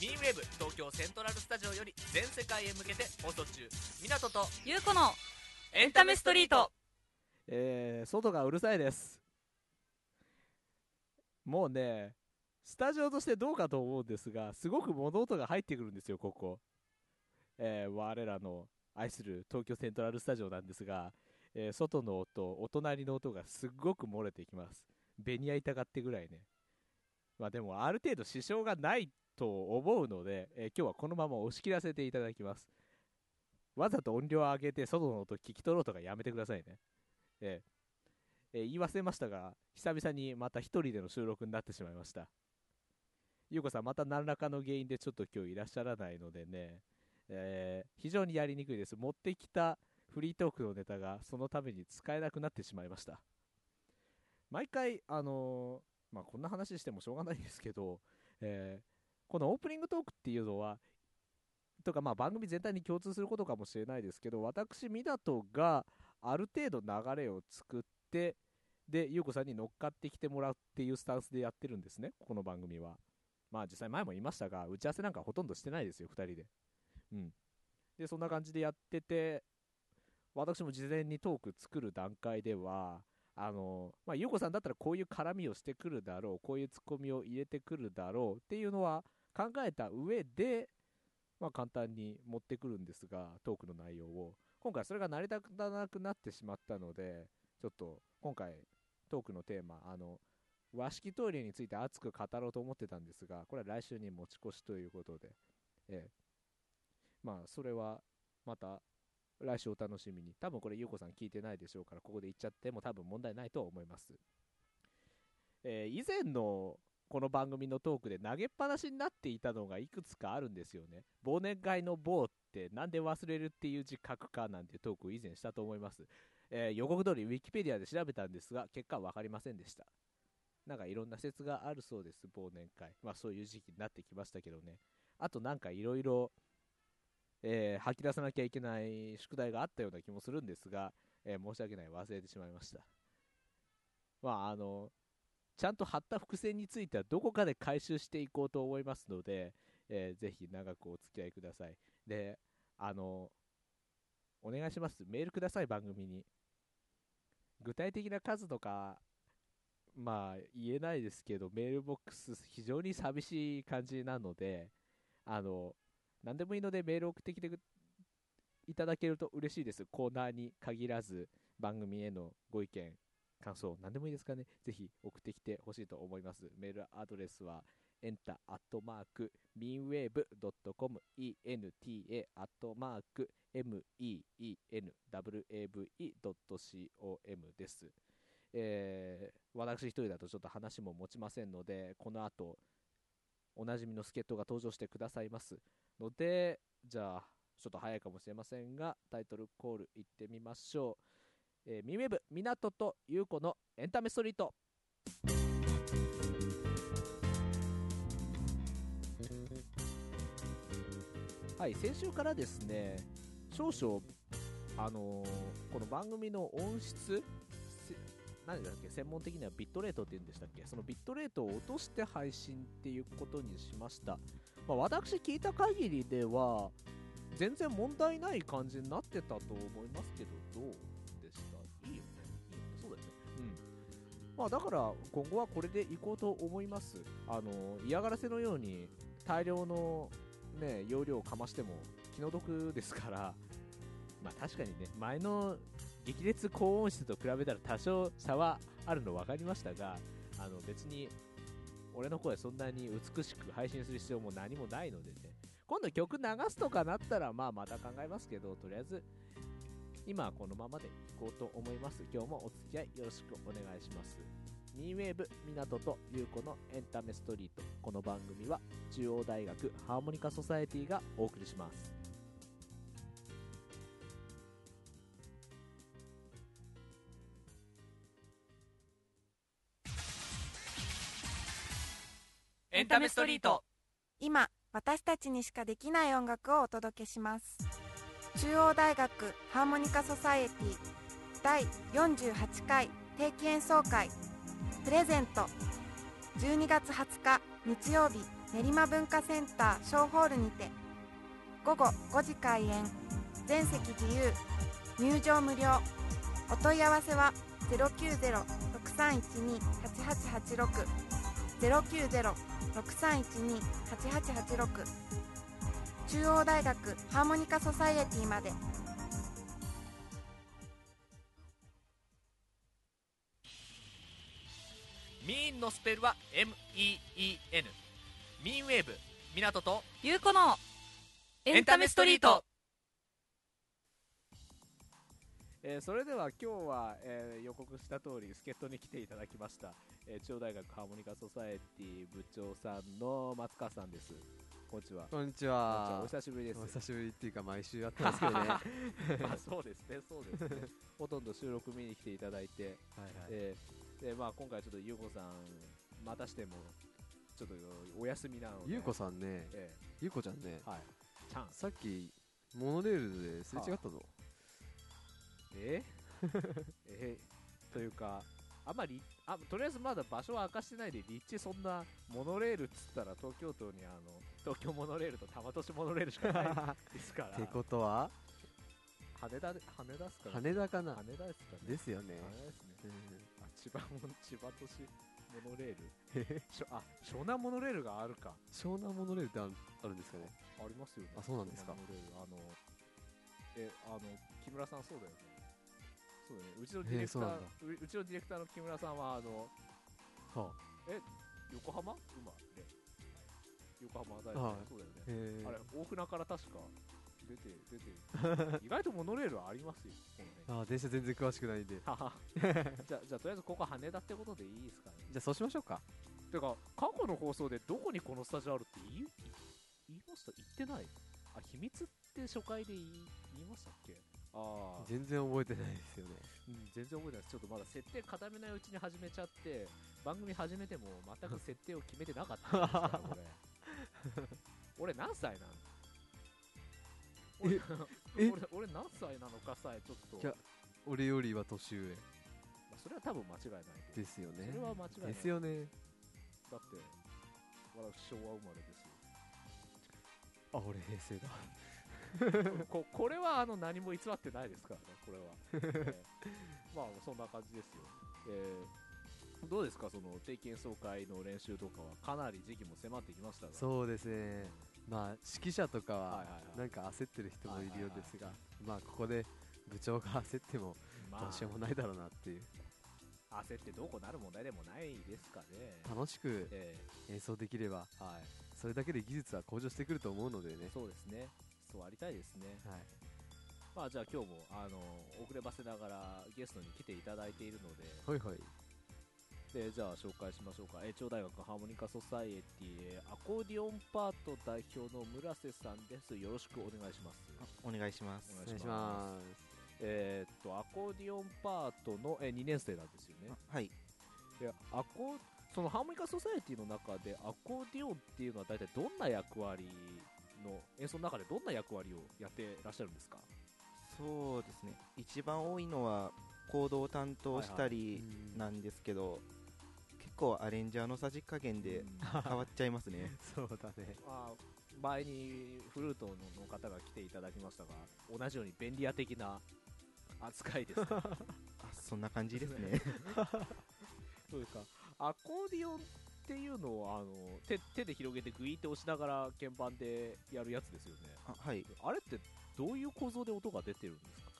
ミンウェーブ東京セントラルスタジオより全世界へ向けて放送中港とゆうこのエンタメストリートえー、外がうるさいです。もうね、スタジオとしてどうかと思うんですが、すごく物音が入ってくるんですよ、ここ。えー、我らの愛する東京セントラルスタジオなんですが、えー外の音、お隣の音がすっごく漏れてきます。ベニヤ板がってぐらいね。まあでも、ある程度支障がないと思うので、えー今日はこのまま押し切らせていただきます。わざと音量を上げて外の音聞き取ろうとかやめてくださいね。えーえー言い忘れましたが、久々にまた一人での収録になってしまいました。ゆうこさん、また何らかの原因でちょっと今日いらっしゃらないのでね、えー非常にやりにくいです。持ってきたフリートークのネタがそのために使えなくなってしまいました。毎回、あのーまあ、こんな話してもしょうがないんですけど、えーこのオープニングトークっていうのは、とかまあ番組全体に共通することかもしれないですけど、私、湊がある程度流れを作って、で、ゆうこさんに乗っかってきてもらうっていうスタンスでやってるんですね、この番組は。まあ実際前も言いましたが、打ち合わせなんかほとんどしてないですよ、2人で。うん。で、そんな感じでやってて、私も事前にトーク作る段階では、あの、まあ、ゆうこさんだったらこういう絡みをしてくるだろう、こういうツッコミを入れてくるだろうっていうのは考えた上で、まあ、簡単に持ってくるんですが、トークの内容を。今回それが成り立たなくなってしまったので、ちょっと今回トークのテーマ、あの、和式トイレについて熱く語ろうと思ってたんですが、これは来週に持ち越しということで、ええまあ、それはまた来週お楽しみに。多分これ、ゆうこさん聞いてないでしょうから、ここで言っちゃっても多分問題ないと思います。えー以前のこの番組のトークで投げっぱなしになっていたのがいくつかあるんですよね。忘年会の棒ってなんで忘れるっていう字書くかなんてトークを以前したと思います。えー予告通りウィキペディアで調べたんですが、結果は分かりませんでした。なんかいろんな説があるそうです、忘年会。まあそういう時期になってきましたけどね。あとなんかいろいろ、え吐き出さなきゃいけない宿題があったような気もするんですが、えー申し訳ない、忘れてしまいました。まああの、ちゃんと貼った伏線についてはどこかで回収していこうと思いますので、えーぜひ長くお付き合いください。で、あの、お願いします。メールください、番組に。具体的な数とか、まあ言えないですけど、メールボックス非常に寂しい感じなので、あの、何でもいいのでメール送ってきていただけると嬉しいです。コーナーに限らず、番組へのご意見、感想、何でもいいですかね。ぜひ送ってきてほしいと思います。メールアドレスは、エンタアットマーク、ミンウェーブドットコム、enta アットマーク、meenwave.com です。えー私一人だとちょっと話も持ちませんので、この後、おなじみの助っ人が登場してくださいますので、じゃあ、ちょっと早いかもしれませんが、タイトルコールいってみましょう。えー、ミンウェブ、港と優子のエンタメストリート。はい、先週からですね、少々、あのーこの番組の音質、何だっけ、専門的にはビットレートって言うんでしたっけ、そのビットレートを落として配信っていうことにしました。まあ、私聞いた限りでは、全然問題ない感じになってたと思いますけど、どう？まあだから、今後はこれでいこうと思います。あの、嫌がらせのように大量のね、容量をかましても気の毒ですから、まあ確かにね、前の激烈高音質と比べたら多少差はあるの分かりましたが、あの別に俺の声そんなに美しく配信する必要も何もないのでね、今度曲流すとかなったら、まあまた考えますけど、とりあえず今はこのままでいこうと思います。今日もお付き合いよろしくお願いします。ミンウェーブ港と優子のエンタメストリート。この番組は中央大学ハーモニカソサエティがお送りします。エンタメストリート今私たちにしかできない音楽をお届けします中央大学ハーモニカソサエティ第48回定期演奏会プレゼント12月20日日曜日練馬文化センター小ホールにて午後5時開演全席自由入場無料お問い合わせは090-6312-8886 090-6312-8886中央大学ハーモニカソサエティまで。ミーンのスペルは MEEN ミーンウェーブ港とゆうこのエンタメストリート。えーそれでは今日は、えー予告した通り助っ人に来ていただきました、えー中央大学ハーモニカソサエティ部長さんの松川さんですこんにちは。こんにちは。は。お。久しぶりです。お久しぶりっていうか毎週やってますけどね。は いまあそうですねそうです。ねほとんど収録見に来ていただいて、はい。えーでまあ、今回ちょっとゆうこさんまたしてもちょっとお休みなので。ゆうこさんね、えゆうこちゃんね。ー、はい。チャンス。さっきモノレールですれ違ったぞ。え えというかあんまりあとりあえずまだ場所は明かしてないで立地そんなモノレールっつったら東京都にあの東京モノレールと多摩都市モノレールしかないですから。ってことは？羽田で羽田っすかね。羽田かな？羽田ですかね。ですよね。羽田ですね。うん。あ千葉も千葉都市モノレール。しょあ湘南モノレールがあるか。湘南モノレールってあるあるんですかね？ありますよね。あそうなんですか。モノレール。あのえあの木村さんそうだよねそうだよね。うちのディレクタへえーううちのディレクターの木村さんはあのは横浜？馬？で横浜大はい学そうだよね。あ、へあれ大船から確か出て出て。意外とモノレールはありますよ。あ電車全然詳しくないんで。はは。じゃあじゃあとりあえずここ羽田ってことでいいですかね。じゃあそうしましょうか。てか過去の放送でどこにこのスタジオあるって言い言いました？言ってない？あ秘密って初回で言い言いましたっけ？ああ、全然覚えてないですよね。うん、全然覚えてないです。ちょっとまだ設定固めないうちに始めちゃって番組始めても全く設定を決めてなかったん俺 俺何歳なの俺え？俺俺何歳なのかさえちょっと。いや俺よりは年上。まあ、それは多分間違いないとですよね。それは間違いない。ですよね。だって私昭和生まれですよ。あ、俺平成だ。ここれはあの何も偽ってないですからね、これは。えーまあそんな感じですよ。えーどうですか、その定期演奏会の練習とかは、かなり時期も迫ってきましたが、そうですね。まあ指揮者とかはなんか焦ってる人もいるようですがは、まあここで部長が焦ってもまどうしようもないだろうなっていう。あ、焦ってどうこうなる問題でもないですかね。楽しくえ演奏できればーはい、それだけで技術は向上してくると思うのでね。そうですね、そうありたいですね。はい。まあじゃあ今日もあの遅ればせながらゲストに来ていただいているので、ほいほい。でじゃあ紹介しましょうか、えー、長大学ハーモニカソサイエティえーアコーディオンパート代表の村瀬さんですよろしくお願いしますお願いしますおお願いします。えーっとアコーディオンパートの、え2年生なんですよねはいでアコそのハーモニカソサエティの中でアコーディオンっていうのは大体どんな役割の演奏の中でどんな役割をやってらっしゃるんですか？そうですね。一番多いのはコードを担当したりうんなんですけど、結構アレンジャーのさじ加減でうん。変わっちゃいますね。そうだね。まあ、前にフルートの方が来ていただきましたが同じように便利屋的な扱いですか？あそんな感じですね。そうですか。アコーディオンっていうのをあの手手で広げてグイって押しながら鍵盤でやるやつですよね。あはい。あれってどういう構造で音が出てるんですか？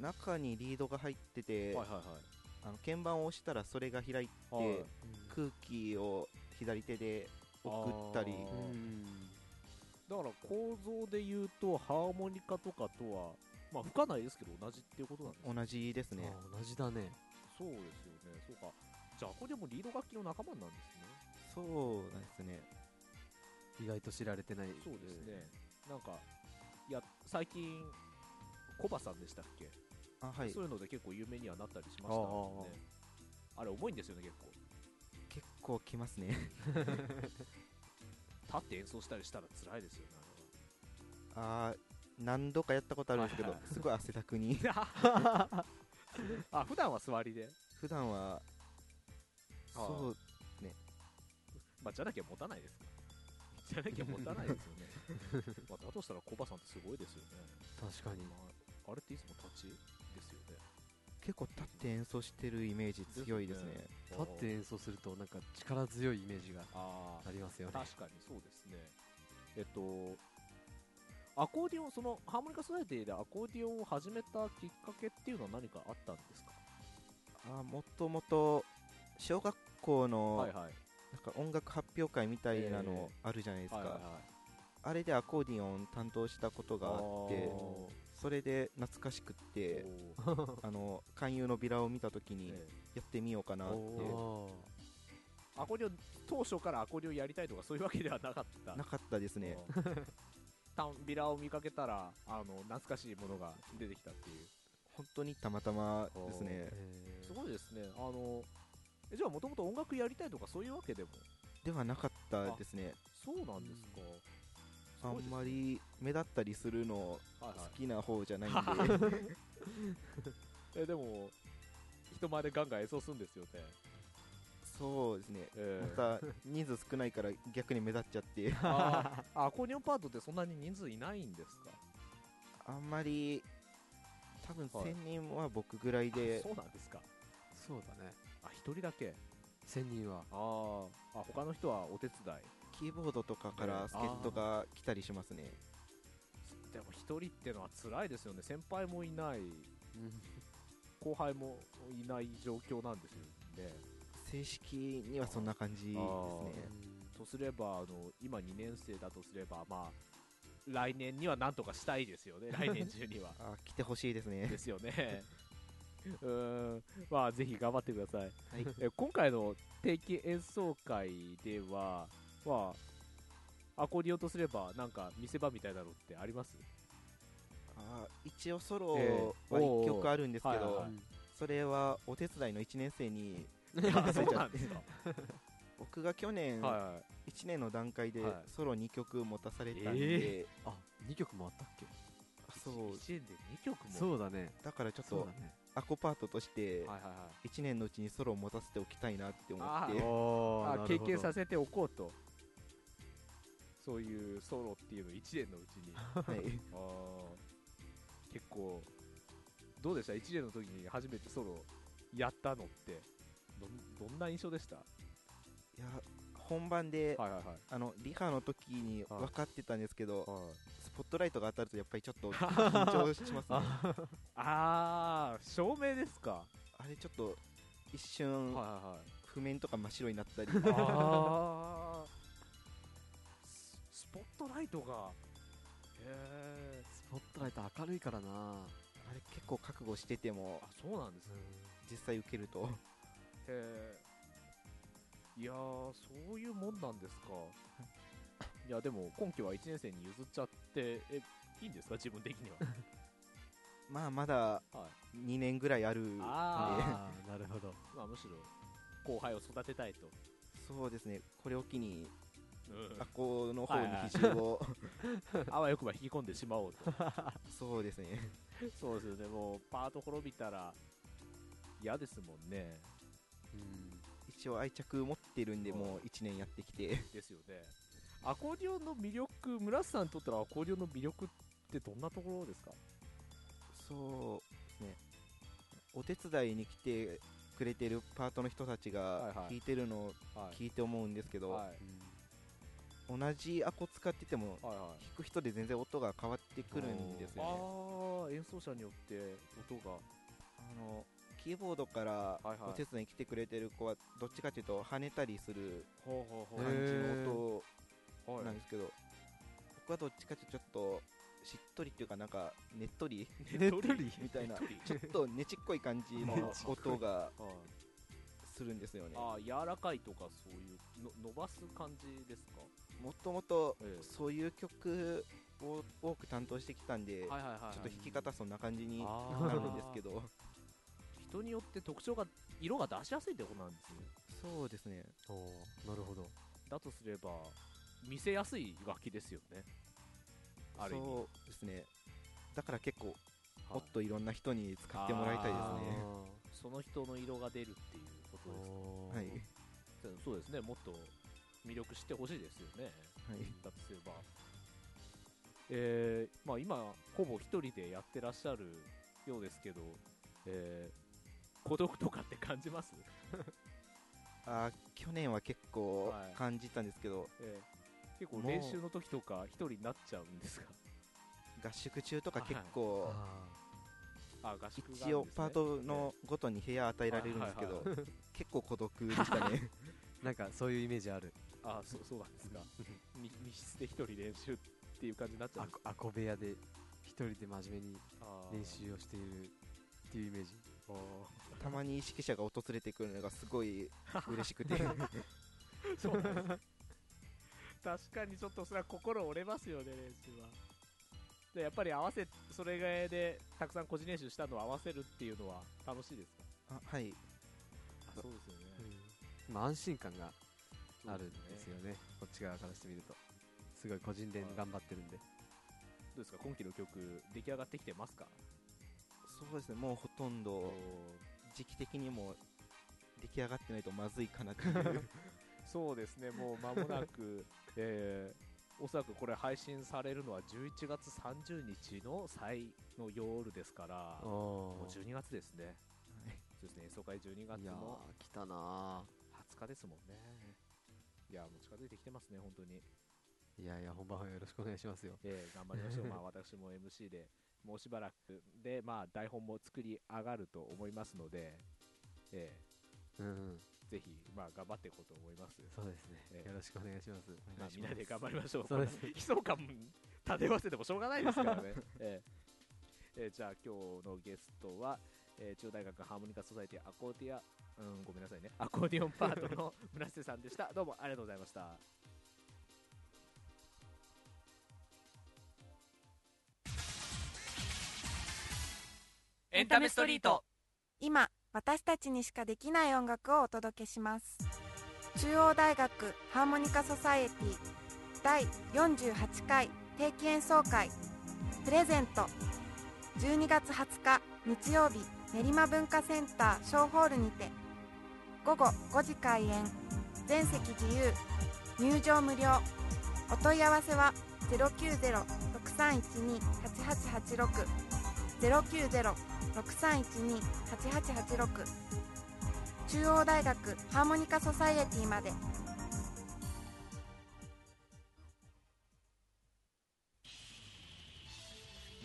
中にリードが入ってて、はいはいあの鍵盤を押したらそれが開いて、はい。はい空気を左手で送ったり。だから構造で言うとハーモニカとかとはまあ不可ないですけど同じっていうことなんですね。同じですね。あ同じだね。そうですよね。そうかじゃあこれでもリード楽器の仲間なんですねそうなんですね意外と知られてない。そうですね。なんか、いや、最近、コバさんでしたっけ、あはいそういうので結構有名にはなったりしましたもんね。あれ重いんですよね、結構。結構きますね 立って演奏したりしたら辛いですよね、あー何度かやったことあるんですけど、はいはいすごい汗だくに あ普段は座りで？普段はそうねまあ、じゃなきゃ持たないですか。じゃなきゃ持たないですよね。まあ、だとしたらコバさんってすごいですよね。確かにまあ、あれっていつも立ちですよね。結構立って演奏してるイメージ強いですね。立って演奏するとなんか力強いイメージがありますよね確かにそうですね。えっと、アコーディオン、そのハーモニカソサエティでアコーディオンを始めたきっかけっていうのは何かあったんですか？あもともと小学校のはいはい。なんか音楽発表会みたいなのあるじゃないですか、はいはいはい。あれでアコーディオン担当したことがあっておそれで懐かしくってーあの勧誘のビラを見た時にえやってみようかなって。アコーディオン、当初からアコーディオンやりたいとかそういうわけではなかった。なかったですね。ビラを見かけたら、あの、懐かしいものが出てきたっていう。本当にたまたまですね。すごいですね。あの、えじゃあもともと音楽やりたいとかそういうわけでも？ではなかったですね。そうなんですか。あんまり目立ったりするのはいはい。好きな方じゃないんで。えでも人前でガンガン演奏するんですよね、そうですね。えまた人数少ないから逆に目立っちゃって。あー。アコーディオンパートってそんなに人数いないんですか？あんまり多分はい1000人は僕ぐらいで。そうなんですか。そうだね人だけ。1000人は。あー。あ他の人はお手伝い。キーボードとかから助っ人が来たりしますね。でも一人ってのは辛いですよね。先輩もいない。うん。後輩もいない状況なんですよね。正式にはそんな感じですね。とすればあの今2年生だとすればまあ来年にはなんとかしたいですよね。来年中には。あ来てほしいですね。ですよねうーん。まあぜひ頑張ってください。はい。え今回の定期演奏会ではまあアコーディオンとすればなんか見せ場みたいなのってあります？あ一応ソロええ。は1曲あるんですけどそれはお手伝いの1年生に あそうなんですか。僕が去年はいはい。1年の段階ではい。ソロ2曲持たされたんで、あ2曲もあったっけ？そう。1年で2曲も。そうだね。だからちょっとアコパートとしてはいはいはい。1年のうちにソロを持たせておきたいなって思あって。おあ経験させておこうと。そういうソロっていうの1年のうちに。はい。あー。結構どうでした？1年の時に初めてソロやったのって。どんどんな印象でした？いや本番で、はいはいはい。あのリハの時にはい。分かってたんですけど、はい。スポットライトが当たるとやっぱりちょっと 緊張しますね。ああ照明ですか？あれちょっと一瞬譜面とか真っ白になったり。ス スポットライトが。へえスポットライト明るいからな。あれ結構覚悟しててもあそうなんですね。実際受けると。へえいやーそういうもんなんですか？いやでも今期は1年生に譲っちゃってえいいんですか？自分的には。まあまだはい。2年ぐらいあるんで。あなるほど。まあむしろ後輩を育てたいと、そうですね。これを機にうん。学校の方に比重を。あわよくば引き込んでしまおうと。そうですね。そうですよね。もうパート滅びたら嫌ですもんね。うん。一応愛着持ってるんでうんもう1年やってきて。ですよねアコーディオンの魅力村瀬さんにとってのアコーディオンの魅力ってどんなところですか？そうですね。お手伝いに来てくれてるパートの人たちはいはい。が弾いてるのをはい。聞いて思うんですけど、はい。同じアコ使っててもはいはい。弾く人で全然音が変わってくるんですよね。ああ演奏者によって音が。あのキーボードからはいはい。お手伝いに来てくれてる子はどっちかというと跳ねたりする感じの音はいなんですけど、僕はどっちかというとちょっとしっとりっていうかなんかねっとり。ねっとり？みたいな。ちょっとねちっこい感じの 音がはい。するんですよね。ああ柔らかいとかそういうの伸ばす感じですか？もともとええ。そういう曲を多く担当してきたんで、ちょっと弾き方そんな感じになるんですけど。人によって特徴が色が出しやすいってことなんですね。そうですね。なるほど。だとすれば見せやすい楽器ですよね。ある意味。そうですね。だから結構はい。もっといろんな人に使ってもらいたいですね。その人の色が出るっていうことですおーはい。そうですね。もっと魅力知ってほしいですよね、はい。だとすれば、えーまあ、今、ほぼ一人でやってらっしゃるようですけど、えー孤独とかって感じます、あー去年は結構はい。感じたんですけど、えー結構練習の時とか一人になっちゃうんですが、合宿中とかはい。結構、ああ合宿一応パートのごとに部屋与えられるんですけど、はいはいはい。結構孤独でしたね。ー なんかそういうイメージある。あそそうなんですか。み密室で一人練習っていう感じになっちゃうんですあこ部屋で一人で真面目に練習をしているっていうイメージ。たまに指揮者が訪れてくるのがすごい嬉しくて。そうなんです確かにちょっとそれは心折れますよね練習は。でやっぱり合わせそれでたくさん個人練習したのを合わせるっていうのは楽しいですか？あはい。あそうですよね、まあ安心感があるんですよね。こっち側からしてみると。すごい個人で頑張ってるんで。どうですか？今期の曲出来上がってきてますか？そうですね。もうほとんど時期的にも出来上がってないとまずいかなっていう そうですね。もう間もなく、えー、おそらくこれ配信されるのは11月30日の最の夜ですからもうお12月ですね。そうですね。演奏会12月のー来たな20日ですもんね。いやもう近づいてきてますね本当に。ーいやいや本番はよろしくお願いしますよ。えー頑張りましょう、まあ、私も MC でもうしばらくで、まあ、台本も作り上がると思いますので、えうんうん。ーぜひ、まあ、頑張っていこうと思います、そうですね。ええ。よろしくお願いします。おまあ、みんなで頑張りましょう、そうです。こんな悲壮感漂わせてもしょうがないですからね、えーえーじゃあ、今日のゲストは、えー中央大学ハーモニカソサイティアコーディア、うん、ごめんなさいね、アコーディオンパートの村瀬さんでした。どうもありがとうございました。エンタメストリート。今私たちにしかできない音楽をお届けします。中央大学ハーモニカソサエティ第48回定期演奏会。プレゼント。12月20日日曜日練馬文化センター小ホールにて。午後5時開演。全席自由。入場無料。お問い合わせは090-6312-8886 090 6312-8886中央大学ハーモニカソサイエティまで。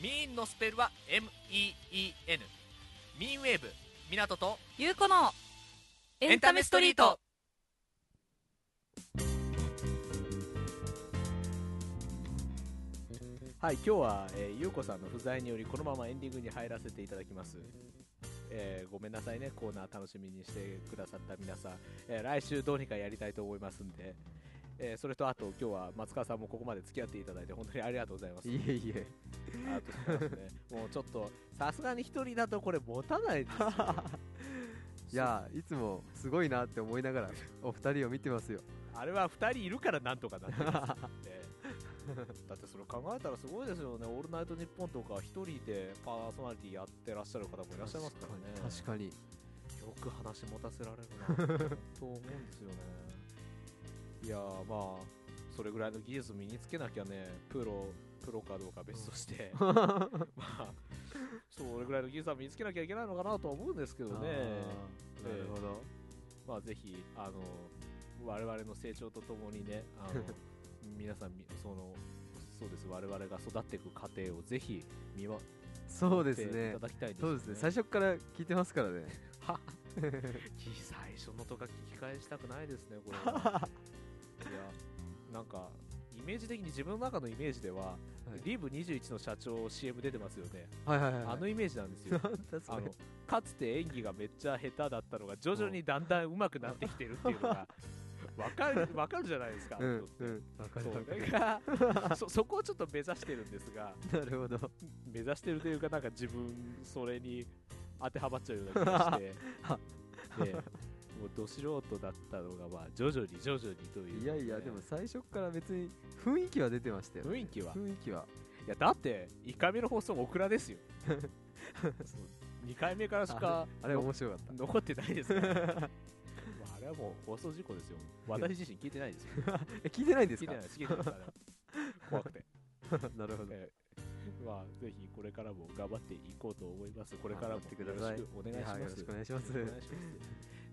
ミーンのスペルは MEEN ミーンウェーブ港と。ゆうこのエンタメストリートはい、今日は、えーゆうこさんの不在によりこのままエンディングに入らせていただきます。えーごめんなさいね、コーナー楽しみにしてくださった皆さん、えー来週どうにかやりたいと思いますんで、えーそれとあと今日は松川さんもここまで付き合っていただいて本当にありがとうございます。いえいえあとそうですね、もうちょっとさすがに一人だとこれ持たないですよ。いやいつもすごいなって思いながらお二人を見てますよあれは二人いるからなんとかなってるんですよ だってそれ考えたらすごいですよね、オールナイトニッポンとか一人でパーソナリティやってらっしゃる方もいらっしゃいますからね。確かによく話持たせられるな と思うんですよね。いやーまあ、それぐらいの技術身につけなきゃね、プロ、プロかどうか別として、まあ、それぐらいの技術は身につけなきゃいけないのかなとは思うんですけどね。なるほど、まあぜひ、あの、我々の成長とともにね、あの、皆さんみ、その、そうです、我々が育っていく過程をぜひ見守っていそうですね。ただきたいですそうですね。最初から聞いてますからね。は 最初のとか聞き返したくないですね、これは。いや、なんか、イメージ的に自分の中のイメージでは、はい。リブ21の社長 CM 出てますよね。はいはいはいあのイメージなんですよ。あのかつて演技がめっちゃ下手だったのが徐々にだんだん上手くなってきてるっていうのがわかるわかるじゃないですか。うんわかるそわかる。れが そそこをちょっと目指してるんですが。なるほど。目指してるというかなんか自分それに当てはまっちゃうような気がして。でもうど素人だったのがまあ徐々に徐々にという。いやいやでも最初から別に雰囲気は出てましたよ。雰囲気は。雰囲気は。いやだって1回目の放送もオクラですよ。2回目からしかあれあれ面白かった。残ってないですれれはもう放送事故ですよ。私自身聞いてないですよ。え 聞いてないんですか？聞いてないです。聞いてないです。あれは怖くて。なるほど。えーまあぜひこれからも頑張っていこうと思います。これからも頑張ってくださいよろしくお願いします。はいよろしくお願いします。お願いします。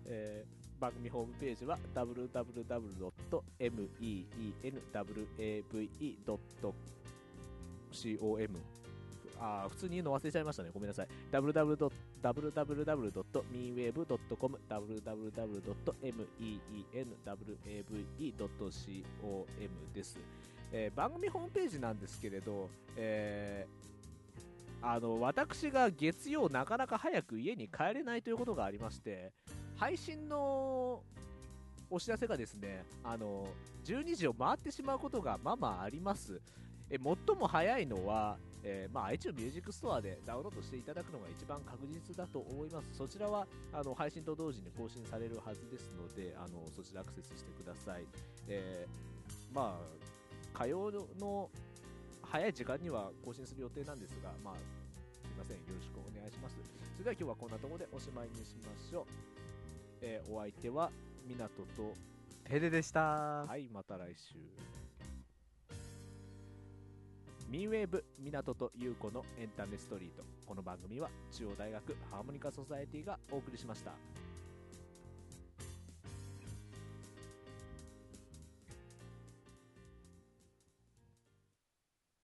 えー番組ホームページは www.meenave.com あー普通に言うの忘れちゃいましたね。ごめんなさい。www.mewave.com www.meenwave.com です。えー番組ホームページなんですけれど、えーあの私が月曜なかなか早く家に帰れないということがありまして配信のお知らせがですねあの12時を回ってしまうことがまあまあありますえ最も早いのは、えーまあ、iTunes Music Store でダウンロードしていただくのが一番確実だと思いますそちらはあの配信と同時に更新されるはずですのであのそちらアクセスしてください、えーまあ火曜の早い時間には更新する予定なんですが、まあ、すいません、よろしくお願いします。それでは今日はこんなところでおしまいにしましょう。えーお相手は、港と、テレでしたはい、また来週。ミンウェーブ港と優子のエンタメストリート。この番組は中央大学ハーモニカソサエティがお送りしました。